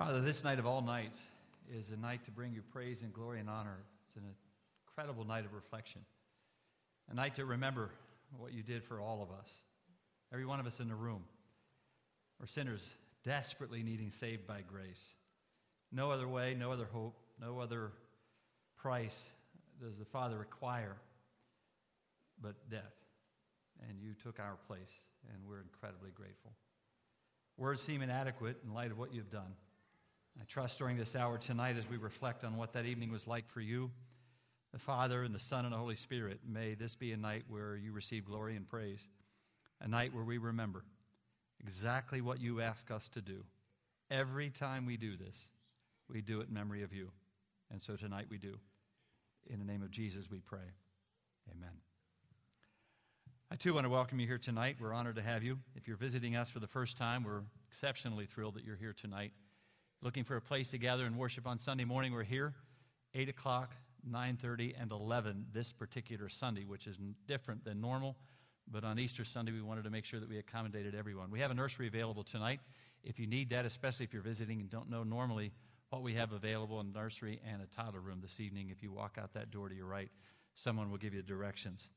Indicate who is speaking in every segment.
Speaker 1: Father, this night of all nights is a night to bring you praise and glory and honor. It's an incredible night of reflection, a night to remember what you did for all of us, every one of us in the room. We're sinners desperately needing saved by grace. No other way, no other hope, no other price does the Father require but death. And you took our place, and we're incredibly grateful. Words seem inadequate in light of what you've done. I trust during this hour tonight, as we reflect on what that evening was like for you, the Father and the Son and the Holy Spirit, may this be a night where you receive glory and praise, a night where we remember exactly what you ask us to do. Every time we do this, we do it in memory of you. And so tonight we do. In the name of Jesus, we pray. Amen. I too want to welcome you here tonight. We're honored to have you. If you're visiting us for the first time, we're exceptionally thrilled that you're here tonight. Looking for a place to gather and worship on Sunday morning, we're here, 8 o'clock, 9.30, and 11 this particular Sunday, which is different than normal. But on Easter Sunday, we wanted to make sure that we accommodated everyone. We have a nursery available tonight. If you need that, especially if you're visiting and don't know normally what we have available in nursery and a toddler room this evening, if you walk out that door to your right, someone will give you directions.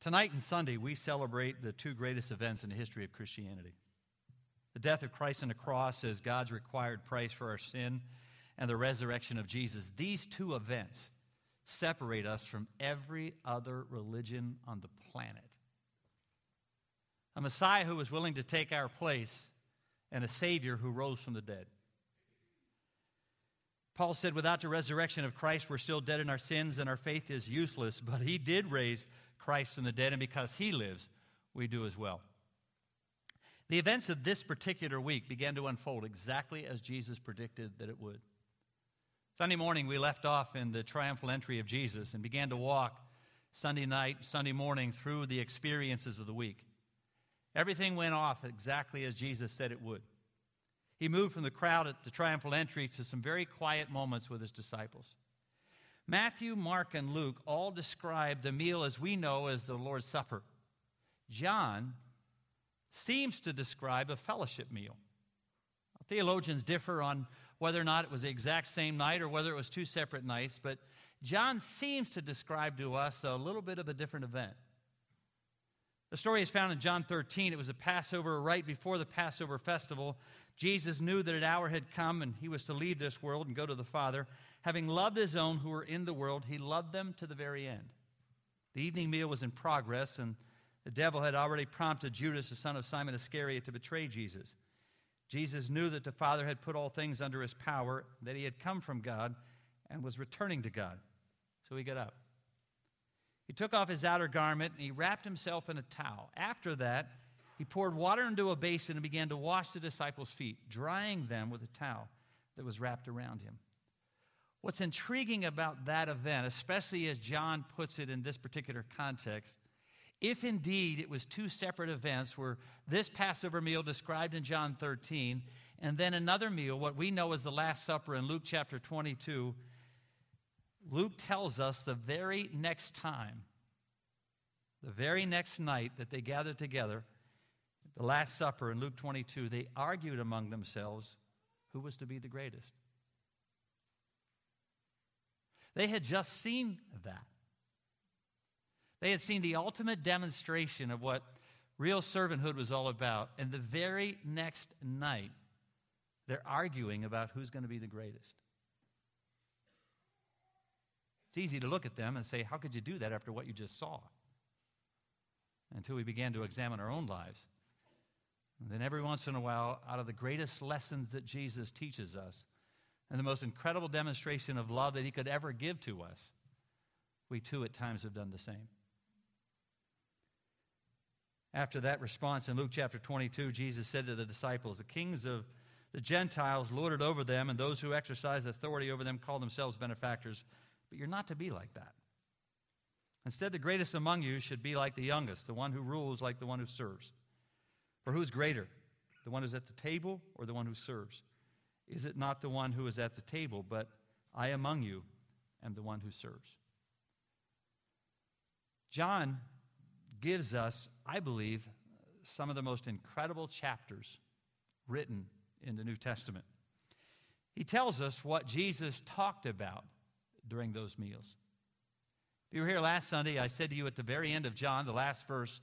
Speaker 1: Tonight and Sunday, we celebrate the two greatest events in the history of Christianity the death of Christ on the cross as God's required price for our sin, and the resurrection of Jesus. These two events separate us from every other religion on the planet. A Messiah who was willing to take our place, and a Savior who rose from the dead. Paul said, Without the resurrection of Christ, we're still dead in our sins and our faith is useless. But he did raise Christ from the dead, and because he lives, we do as well. The events of this particular week began to unfold exactly as Jesus predicted that it would. Sunday morning, we left off in the triumphal entry of Jesus and began to walk Sunday night, Sunday morning through the experiences of the week. Everything went off exactly as Jesus said it would. He moved from the crowd at the triumphal entry to some very quiet moments with his disciples. Matthew, Mark, and Luke all describe the meal as we know as the Lord's Supper. John seems to describe a fellowship meal. Theologians differ on whether or not it was the exact same night or whether it was two separate nights, but John seems to describe to us a little bit of a different event. The story is found in John 13. It was a Passover right before the Passover festival. Jesus knew that an hour had come and he was to leave this world and go to the Father. Having loved his own who were in the world, he loved them to the very end. The evening meal was in progress, and the devil had already prompted Judas, the son of Simon Iscariot, to betray Jesus. Jesus knew that the Father had put all things under his power, that he had come from God and was returning to God. So he got up. He took off his outer garment and he wrapped himself in a towel. After that, he poured water into a basin and began to wash the disciples' feet, drying them with a towel that was wrapped around him. What's intriguing about that event, especially as John puts it in this particular context, if indeed it was two separate events where this Passover meal described in John 13 and then another meal, what we know as the Last Supper in Luke chapter 22, Luke tells us the very next time, the very next night that they gathered together, the Last Supper in Luke 22, they argued among themselves who was to be the greatest. They had just seen that. They had seen the ultimate demonstration of what real servanthood was all about. And the very next night, they're arguing about who's going to be the greatest. It's easy to look at them and say, How could you do that after what you just saw? Until we began to examine our own lives. And then every once in a while, out of the greatest lessons that Jesus teaches us, and the most incredible demonstration of love that he could ever give to us, we too at times have done the same. After that response in Luke chapter 22, Jesus said to the disciples, The kings of the Gentiles lord it over them, and those who exercise authority over them call themselves benefactors. But you're not to be like that. Instead, the greatest among you should be like the youngest, the one who rules like the one who serves. For who's greater, the one who's at the table or the one who serves? Is it not the one who is at the table, but I among you am the one who serves? John gives us, I believe, some of the most incredible chapters written in the New Testament. He tells us what Jesus talked about during those meals. If you were here last Sunday, I said to you at the very end of John, the last verse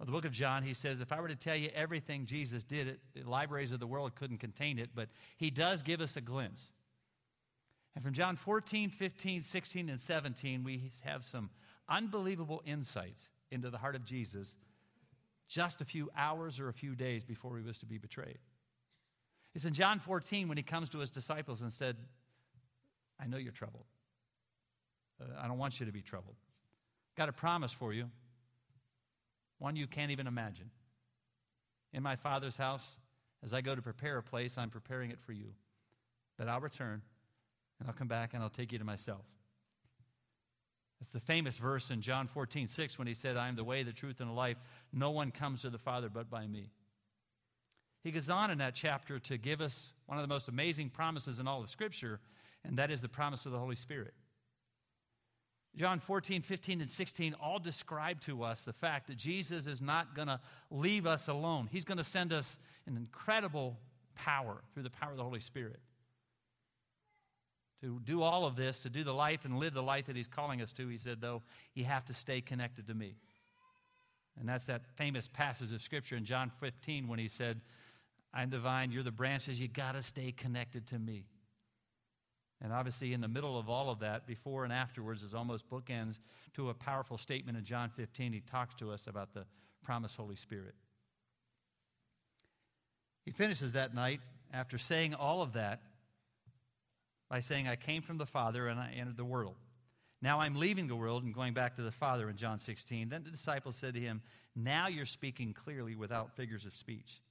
Speaker 1: of the book of John, he says, If I were to tell you everything Jesus did, the libraries of the world couldn't contain it, but he does give us a glimpse. And from John 14, 15, 16, and 17, we have some unbelievable insights into the heart of Jesus just a few hours or a few days before he was to be betrayed. It's in John 14 when he comes to his disciples and said, I know you're troubled. Uh, I don't want you to be troubled. Got a promise for you, one you can't even imagine. In my Father's house, as I go to prepare a place, I'm preparing it for you. That I'll return and I'll come back and I'll take you to myself. It's the famous verse in John 14, 6, when he said, I am the way, the truth, and the life. No one comes to the Father but by me. He goes on in that chapter to give us one of the most amazing promises in all of Scripture, and that is the promise of the Holy Spirit. John 14, 15, and 16 all describe to us the fact that Jesus is not going to leave us alone. He's going to send us an incredible power through the power of the Holy Spirit to do all of this, to do the life and live the life that He's calling us to, He said, though, you have to stay connected to me. And that's that famous passage of Scripture in John 15 when He said, I'm the vine, you're the branches, you got to stay connected to me. And obviously, in the middle of all of that, before and afterwards, is almost bookends to a powerful statement in John 15. He talks to us about the promised Holy Spirit. He finishes that night after saying all of that by saying, I came from the Father and I entered the world. Now I'm leaving the world and going back to the Father in John 16. Then the disciples said to him, Now you're speaking clearly without figures of speech.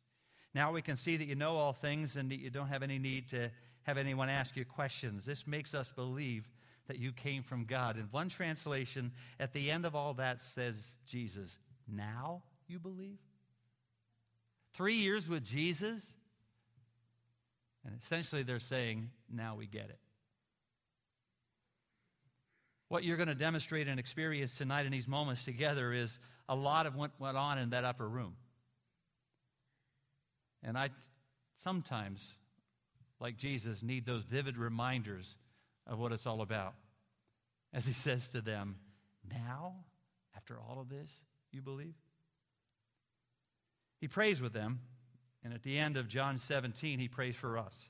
Speaker 1: Now we can see that you know all things and that you don't have any need to have anyone ask you questions. This makes us believe that you came from God. And one translation at the end of all that says, Jesus, now you believe? Three years with Jesus? And essentially, they're saying, now we get it. What you're going to demonstrate and experience tonight in these moments together is a lot of what went on in that upper room. And I sometimes, like Jesus, need those vivid reminders of what it's all about. As he says to them, Now, after all of this, you believe? He prays with them and at the end of John 17, he prays for us.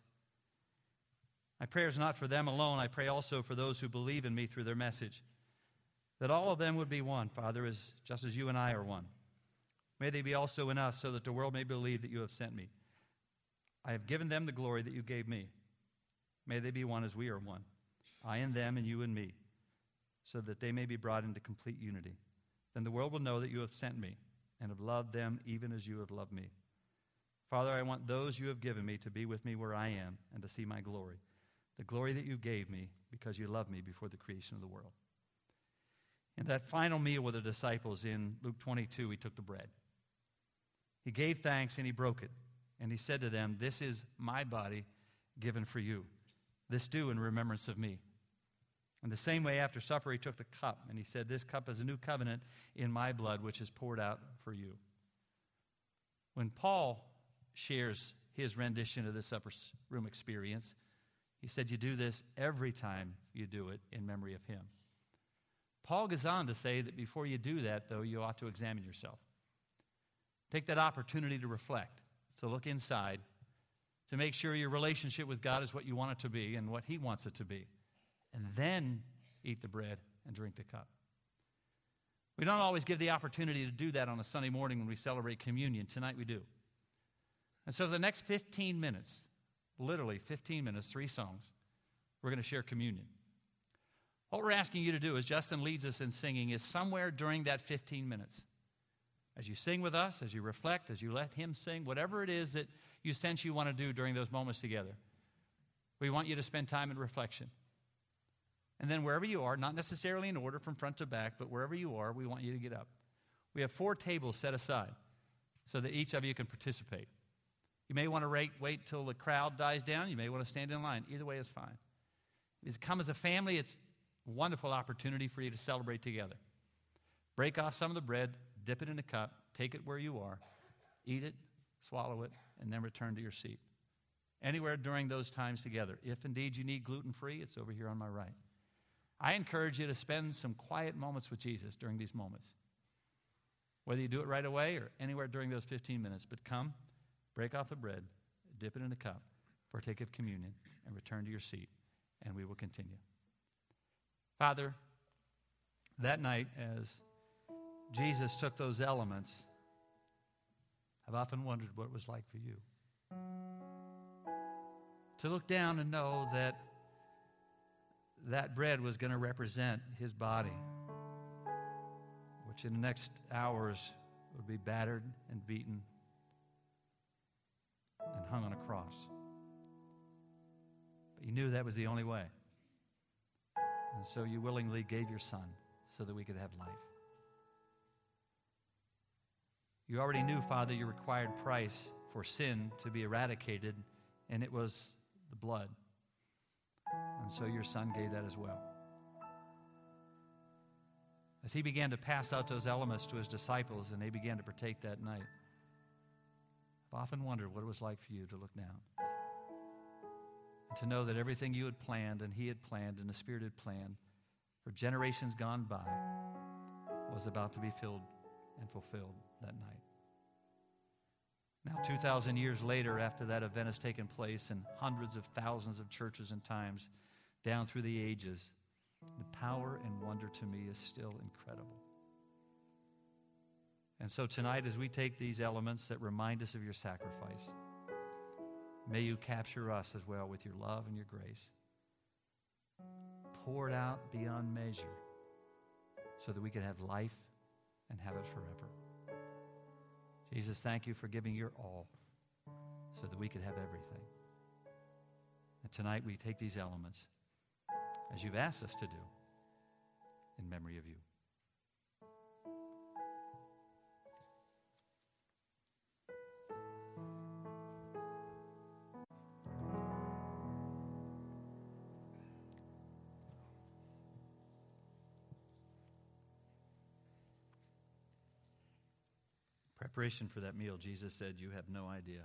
Speaker 1: My prayer is not for them alone. I pray also for those who believe in me through their message. That all of them would be one, Father, as, just as you and I are one. May they be also in us, so that the world may believe that you have sent me. I have given them the glory that you gave me. May they be one as we are one, I and them, and you and me, so that they may be brought into complete unity. Then the world will know that you have sent me and have loved them even as you have loved me. Father, I want those you have given me to be with me where I am and to see my glory, the glory that you gave me because you loved me before the creation of the world. In that final meal with the disciples in Luke 22, he took the bread. He gave thanks and he broke it. And he said to them, This is my body given for you. This do in remembrance of me. In the same way, after supper, he took the cup and he said, This cup is a new covenant in my blood, which is poured out for you. When Paul shares his rendition of this upper room experience. He said, You do this every time you do it in memory of him. Paul goes on to say that before you do that, though, you ought to examine yourself. Take that opportunity to reflect, to look inside, to make sure your relationship with God is what you want it to be and what He wants it to be. And then eat the bread and drink the cup. We don't always give the opportunity to do that on a Sunday morning when we celebrate communion. Tonight we do. And so, the next 15 minutes, literally 15 minutes, three songs, we're going to share communion. What we're asking you to do, as Justin leads us in singing, is somewhere during that 15 minutes, as you sing with us, as you reflect, as you let Him sing, whatever it is that you sense you want to do during those moments together, we want you to spend time in reflection. And then, wherever you are, not necessarily in order from front to back, but wherever you are, we want you to get up. We have four tables set aside so that each of you can participate. You may want to wait, wait till the crowd dies down. You may want to stand in line. Either way is fine. Come as a family, it's a wonderful opportunity for you to celebrate together. Break off some of the bread, dip it in a cup, take it where you are, eat it, swallow it, and then return to your seat. anywhere during those times together. If indeed you need gluten free, it's over here on my right. I encourage you to spend some quiet moments with Jesus during these moments. Whether you do it right away or anywhere during those 15 minutes, but come, break off the bread, dip it in a cup, partake of communion, and return to your seat, and we will continue. Father, that night, as Jesus took those elements, I've often wondered what it was like for you. To look down and know that that bread was going to represent his body, which in the next hours would be battered and beaten and hung on a cross. But you knew that was the only way. And so you willingly gave your son so that we could have life. You already knew, Father, your required price for sin to be eradicated, and it was the blood. And so your son gave that as well. As he began to pass out those elements to his disciples and they began to partake that night, I've often wondered what it was like for you to look down and to know that everything you had planned and he had planned and the Spirit had planned for generations gone by was about to be filled and fulfilled that night. Now, 2,000 years later, after that event has taken place in hundreds of thousands of churches and times down through the ages, the power and wonder to me is still incredible. And so tonight, as we take these elements that remind us of your sacrifice, may you capture us as well with your love and your grace. Pour it out beyond measure so that we can have life and have it forever. Jesus, thank you for giving your all so that we could have everything. And tonight we take these elements as you've asked us to do in memory of you. Preparation for that meal, Jesus said, You have no idea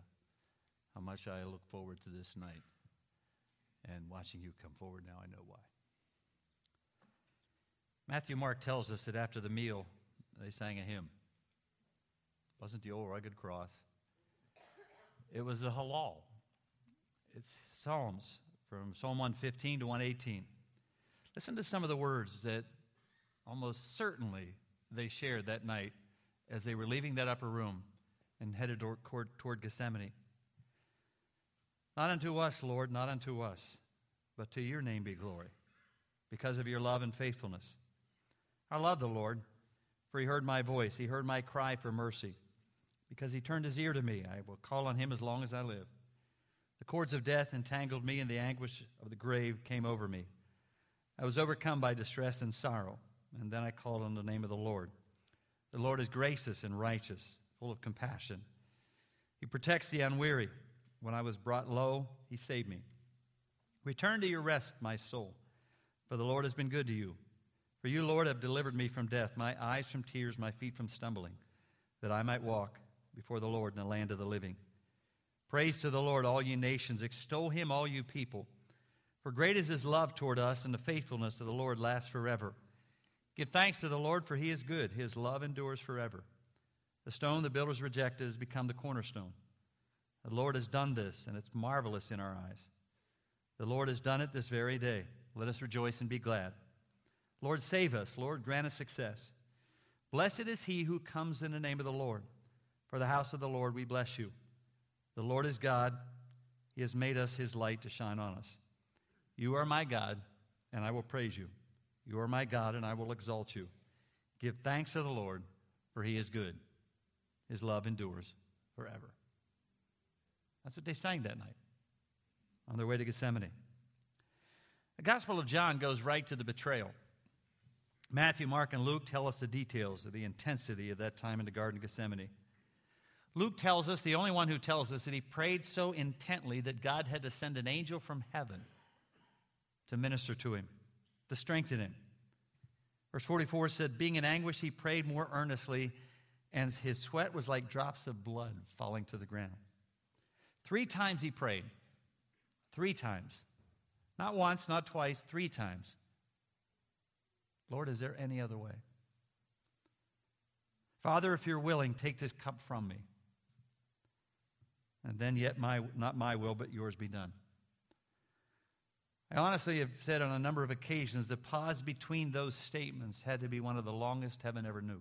Speaker 1: how much I look forward to this night. And watching you come forward now, I know why. Matthew Mark tells us that after the meal, they sang a hymn. It wasn't the old rugged cross, it was a Hallel. It's Psalms from Psalm 115 to 118. Listen to some of the words that almost certainly they shared that night as they were leaving that upper room and headed toward, toward Gethsemane. Not unto us, Lord, not unto us, but to your name be glory, because of your love and faithfulness. I love the Lord, for he heard my voice. He heard my cry for mercy. Because he turned his ear to me, I will call on him as long as I live. The cords of death entangled me, and the anguish of the grave came over me. I was overcome by distress and sorrow, and then I called on the name of the Lord. The Lord is gracious and righteous, full of compassion. He protects the unweary. When I was brought low, he saved me. Return to your rest, my soul, for the Lord has been good to you. For you, Lord, have delivered me from death, my eyes from tears, my feet from stumbling, that I might walk before the Lord in the land of the living. Praise to the Lord, all you nations. Extol him, all you people. For great is his love toward us, and the faithfulness of the Lord lasts forever. Give thanks to the Lord, for he is good. His love endures forever. The stone the builders rejected has become the cornerstone. The Lord has done this, and it's marvelous in our eyes. The Lord has done it this very day. Let us rejoice and be glad. Lord, save us. Lord, grant us success. Blessed is he who comes in the name of the Lord. For the house of the Lord we bless you. The Lord is God. He has made us his light to shine on us. You are my God, and I will praise you. You are my God, and I will exalt you. Give thanks to the Lord, for he is good. His love endures forever. That's what they sang that night on their way to Gethsemane. The Gospel of John goes right to the betrayal. Matthew, Mark, and Luke tell us the details of the intensity of that time in the Garden of Gethsemane. Luke tells us, the only one who tells us, that he prayed so intently that God had to send an angel from heaven to minister to him to strengthen him. Verse 44 said, Being in anguish, he prayed more earnestly, and his sweat was like drops of blood falling to the ground. Three times he prayed, Three times. Not once, not twice, three times. Lord, is there any other way? Father, if you're willing, take this cup from me. And then yet my not my will, but yours be done. I honestly have said on a number of occasions the pause between those statements had to be one of the longest heaven ever knew.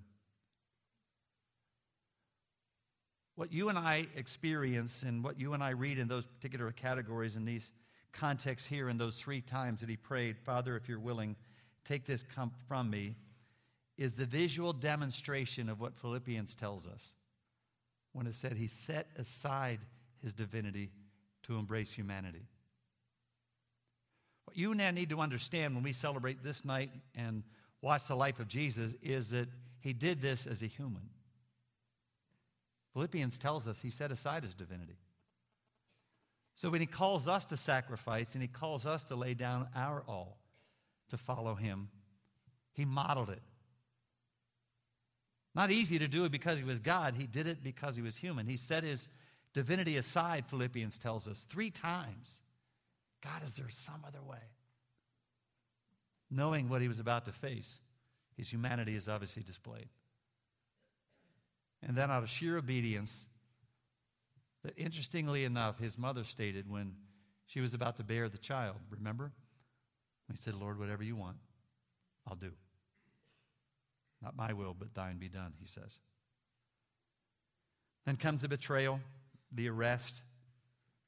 Speaker 1: What you and I experience and what you and I read in those particular categories in these contexts here in those three times that he prayed, Father, if you're willing, take this from me, is the visual demonstration of what Philippians tells us when it said he set aside his divinity to embrace humanity. You I need to understand when we celebrate this night and watch the life of Jesus is that he did this as a human. Philippians tells us he set aside his divinity. So when he calls us to sacrifice and he calls us to lay down our all to follow him, he modeled it. Not easy to do it because he was God, he did it because he was human. He set his divinity aside, Philippians tells us, three times. God, is there some other way? Knowing what he was about to face, his humanity is obviously displayed. And then, out of sheer obedience, that interestingly enough, his mother stated when she was about to bear the child, remember? He said, Lord, whatever you want, I'll do. Not my will, but thine be done, he says. Then comes the betrayal, the arrest,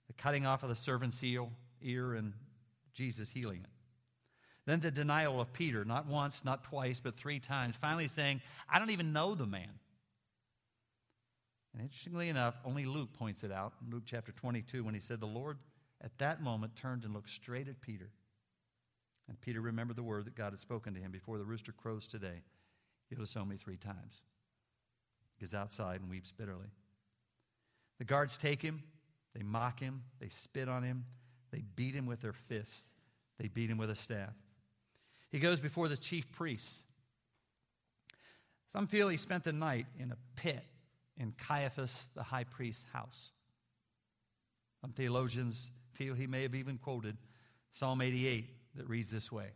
Speaker 1: the cutting off of the servant's ear, ear and Jesus healing it. Then the denial of Peter, not once, not twice, but three times, finally saying, I don't even know the man. And interestingly enough, only Luke points it out in Luke chapter 22 when he said, The Lord at that moment turned and looked straight at Peter. And Peter remembered the word that God had spoken to him before the rooster crows today. You'll disown me three times. He goes outside and weeps bitterly. The guards take him, they mock him, they spit on him, they beat him with their fists, they beat him with a staff. He goes before the chief priests. Some feel he spent the night in a pit in Caiaphas, the high priest's house. Some theologians feel he may have even quoted Psalm 88 that reads this way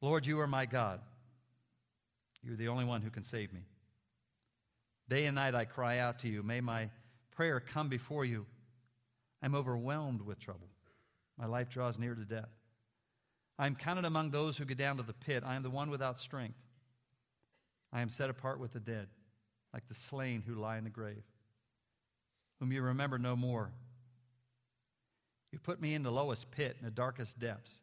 Speaker 1: Lord, you are my God. You're the only one who can save me. Day and night I cry out to you. May my prayer come before you. I'm overwhelmed with trouble. My life draws near to death. I am counted among those who go down to the pit. I am the one without strength. I am set apart with the dead like the slain who lie in the grave, whom you remember no more. You put me in the lowest pit, in the darkest depths.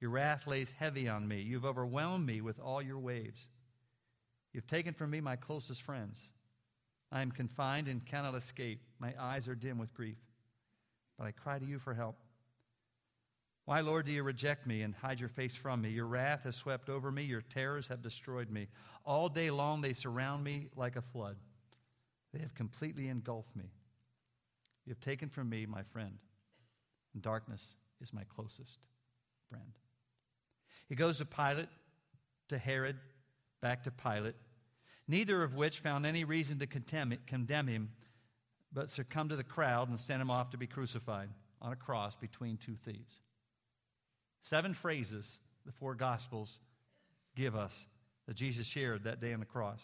Speaker 1: Your wrath lays heavy on me. You've overwhelmed me with all your waves. You've taken from me my closest friends. I am confined and cannot escape. My eyes are dim with grief. But I cry to you for help. Why, Lord, do you reject me and hide your face from me? Your wrath has swept over me, your terrors have destroyed me. All day long they surround me like a flood. They have completely engulfed me. You have taken from me my friend, and darkness is my closest friend. He goes to Pilate, to Herod, back to Pilate, neither of which found any reason to condemn him, but succumbed to the crowd and sent him off to be crucified on a cross between two thieves. Seven phrases the four Gospels give us that Jesus shared that day on the cross.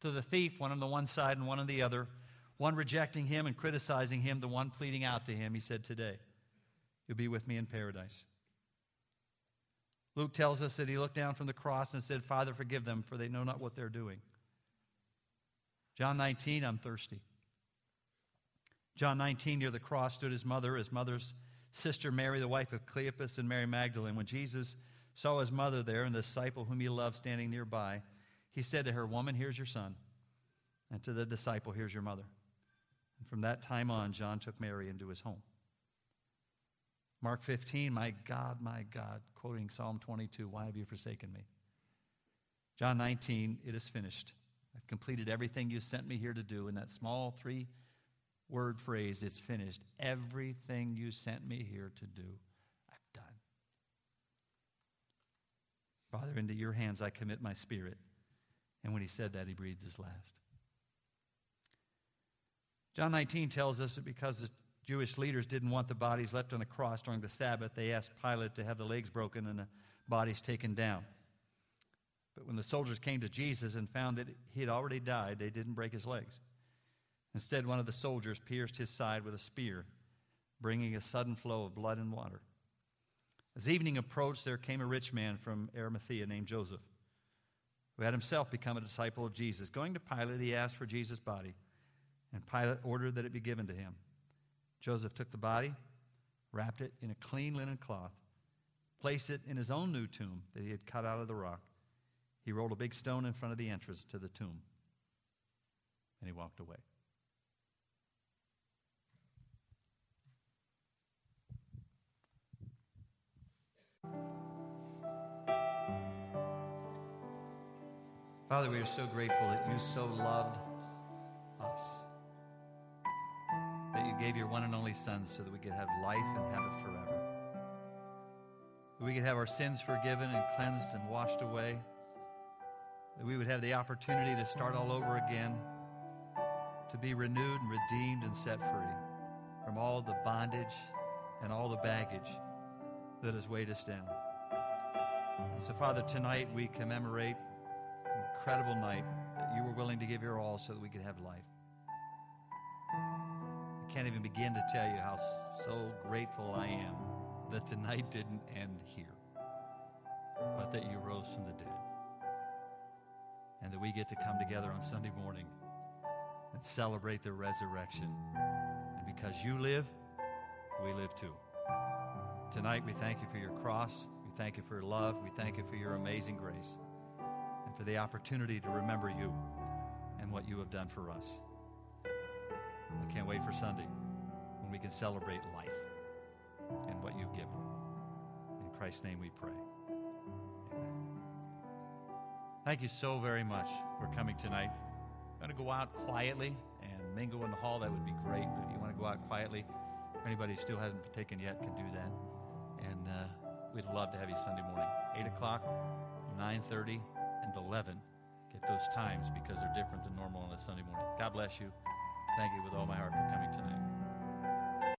Speaker 1: To the thief, one on the one side and one on the other, one rejecting him and criticizing him, the one pleading out to him, he said, Today, you'll be with me in paradise. Luke tells us that he looked down from the cross and said, Father, forgive them, for they know not what they're doing. John 19, I'm thirsty. John 19, near the cross stood his mother, his mother's sister Mary, the wife of Cleopas, and Mary Magdalene. When Jesus saw his mother there and the disciple whom he loved standing nearby, he said to her, Woman, here's your son. And to the disciple, here's your mother. And from that time on, John took Mary into his home. Mark 15, My God, my God, quoting Psalm 22, Why have you forsaken me? John 19, It is finished. I've completed everything you sent me here to do in that small three word phrase, it's finished. Everything you sent me here to do, I've done. Father, into your hands I commit my spirit. And when he said that, he breathed his last. John 19 tells us that because the Jewish leaders didn't want the bodies left on the cross during the Sabbath. They asked Pilate to have the legs broken and the bodies taken down. But when the soldiers came to Jesus and found that he had already died, they didn't break his legs. Instead, one of the soldiers pierced his side with a spear, bringing a sudden flow of blood and water. As evening approached, there came a rich man from Arimathea named Joseph, who had himself become a disciple of Jesus. Going to Pilate, he asked for Jesus' body, and Pilate ordered that it be given to him. Joseph took the body, wrapped it in a clean linen cloth, placed it in his own new tomb that he had cut out of the rock. He rolled a big stone in front of the entrance to the tomb, and he walked away. Father, we are so grateful that you so loved us that you gave your one and only Son so that we could have life and have it forever. That we could have our sins forgiven and cleansed and washed away. That we would have the opportunity to start all over again, to be renewed and redeemed and set free from all the bondage and all the baggage that has weighed us down. And so, Father, tonight we commemorate incredible night that you were willing to give your all so that we could have life I can't even begin to tell you how so grateful I am that the night didn't end here, but that you rose from the dead. And that we get to come together on Sunday morning and celebrate the resurrection. And because you live, we live too. Tonight, we thank you for your cross. We thank you for your love. We thank you for your amazing grace and for the opportunity to remember you and what you have done for us. I can't wait for Sunday when we can celebrate life and what you've given. In Christ's name we pray. Amen. Thank you so very much for coming tonight. I'm going to go out quietly and mingle in the hall. That would be great. But if you want to go out quietly, anybody who still hasn't taken yet can do that. And uh, we'd love to have you Sunday morning, 8 o'clock, 9.30, and 11. Get those times because they're different than normal on a Sunday morning. God bless you. Thank you with all my heart for coming tonight.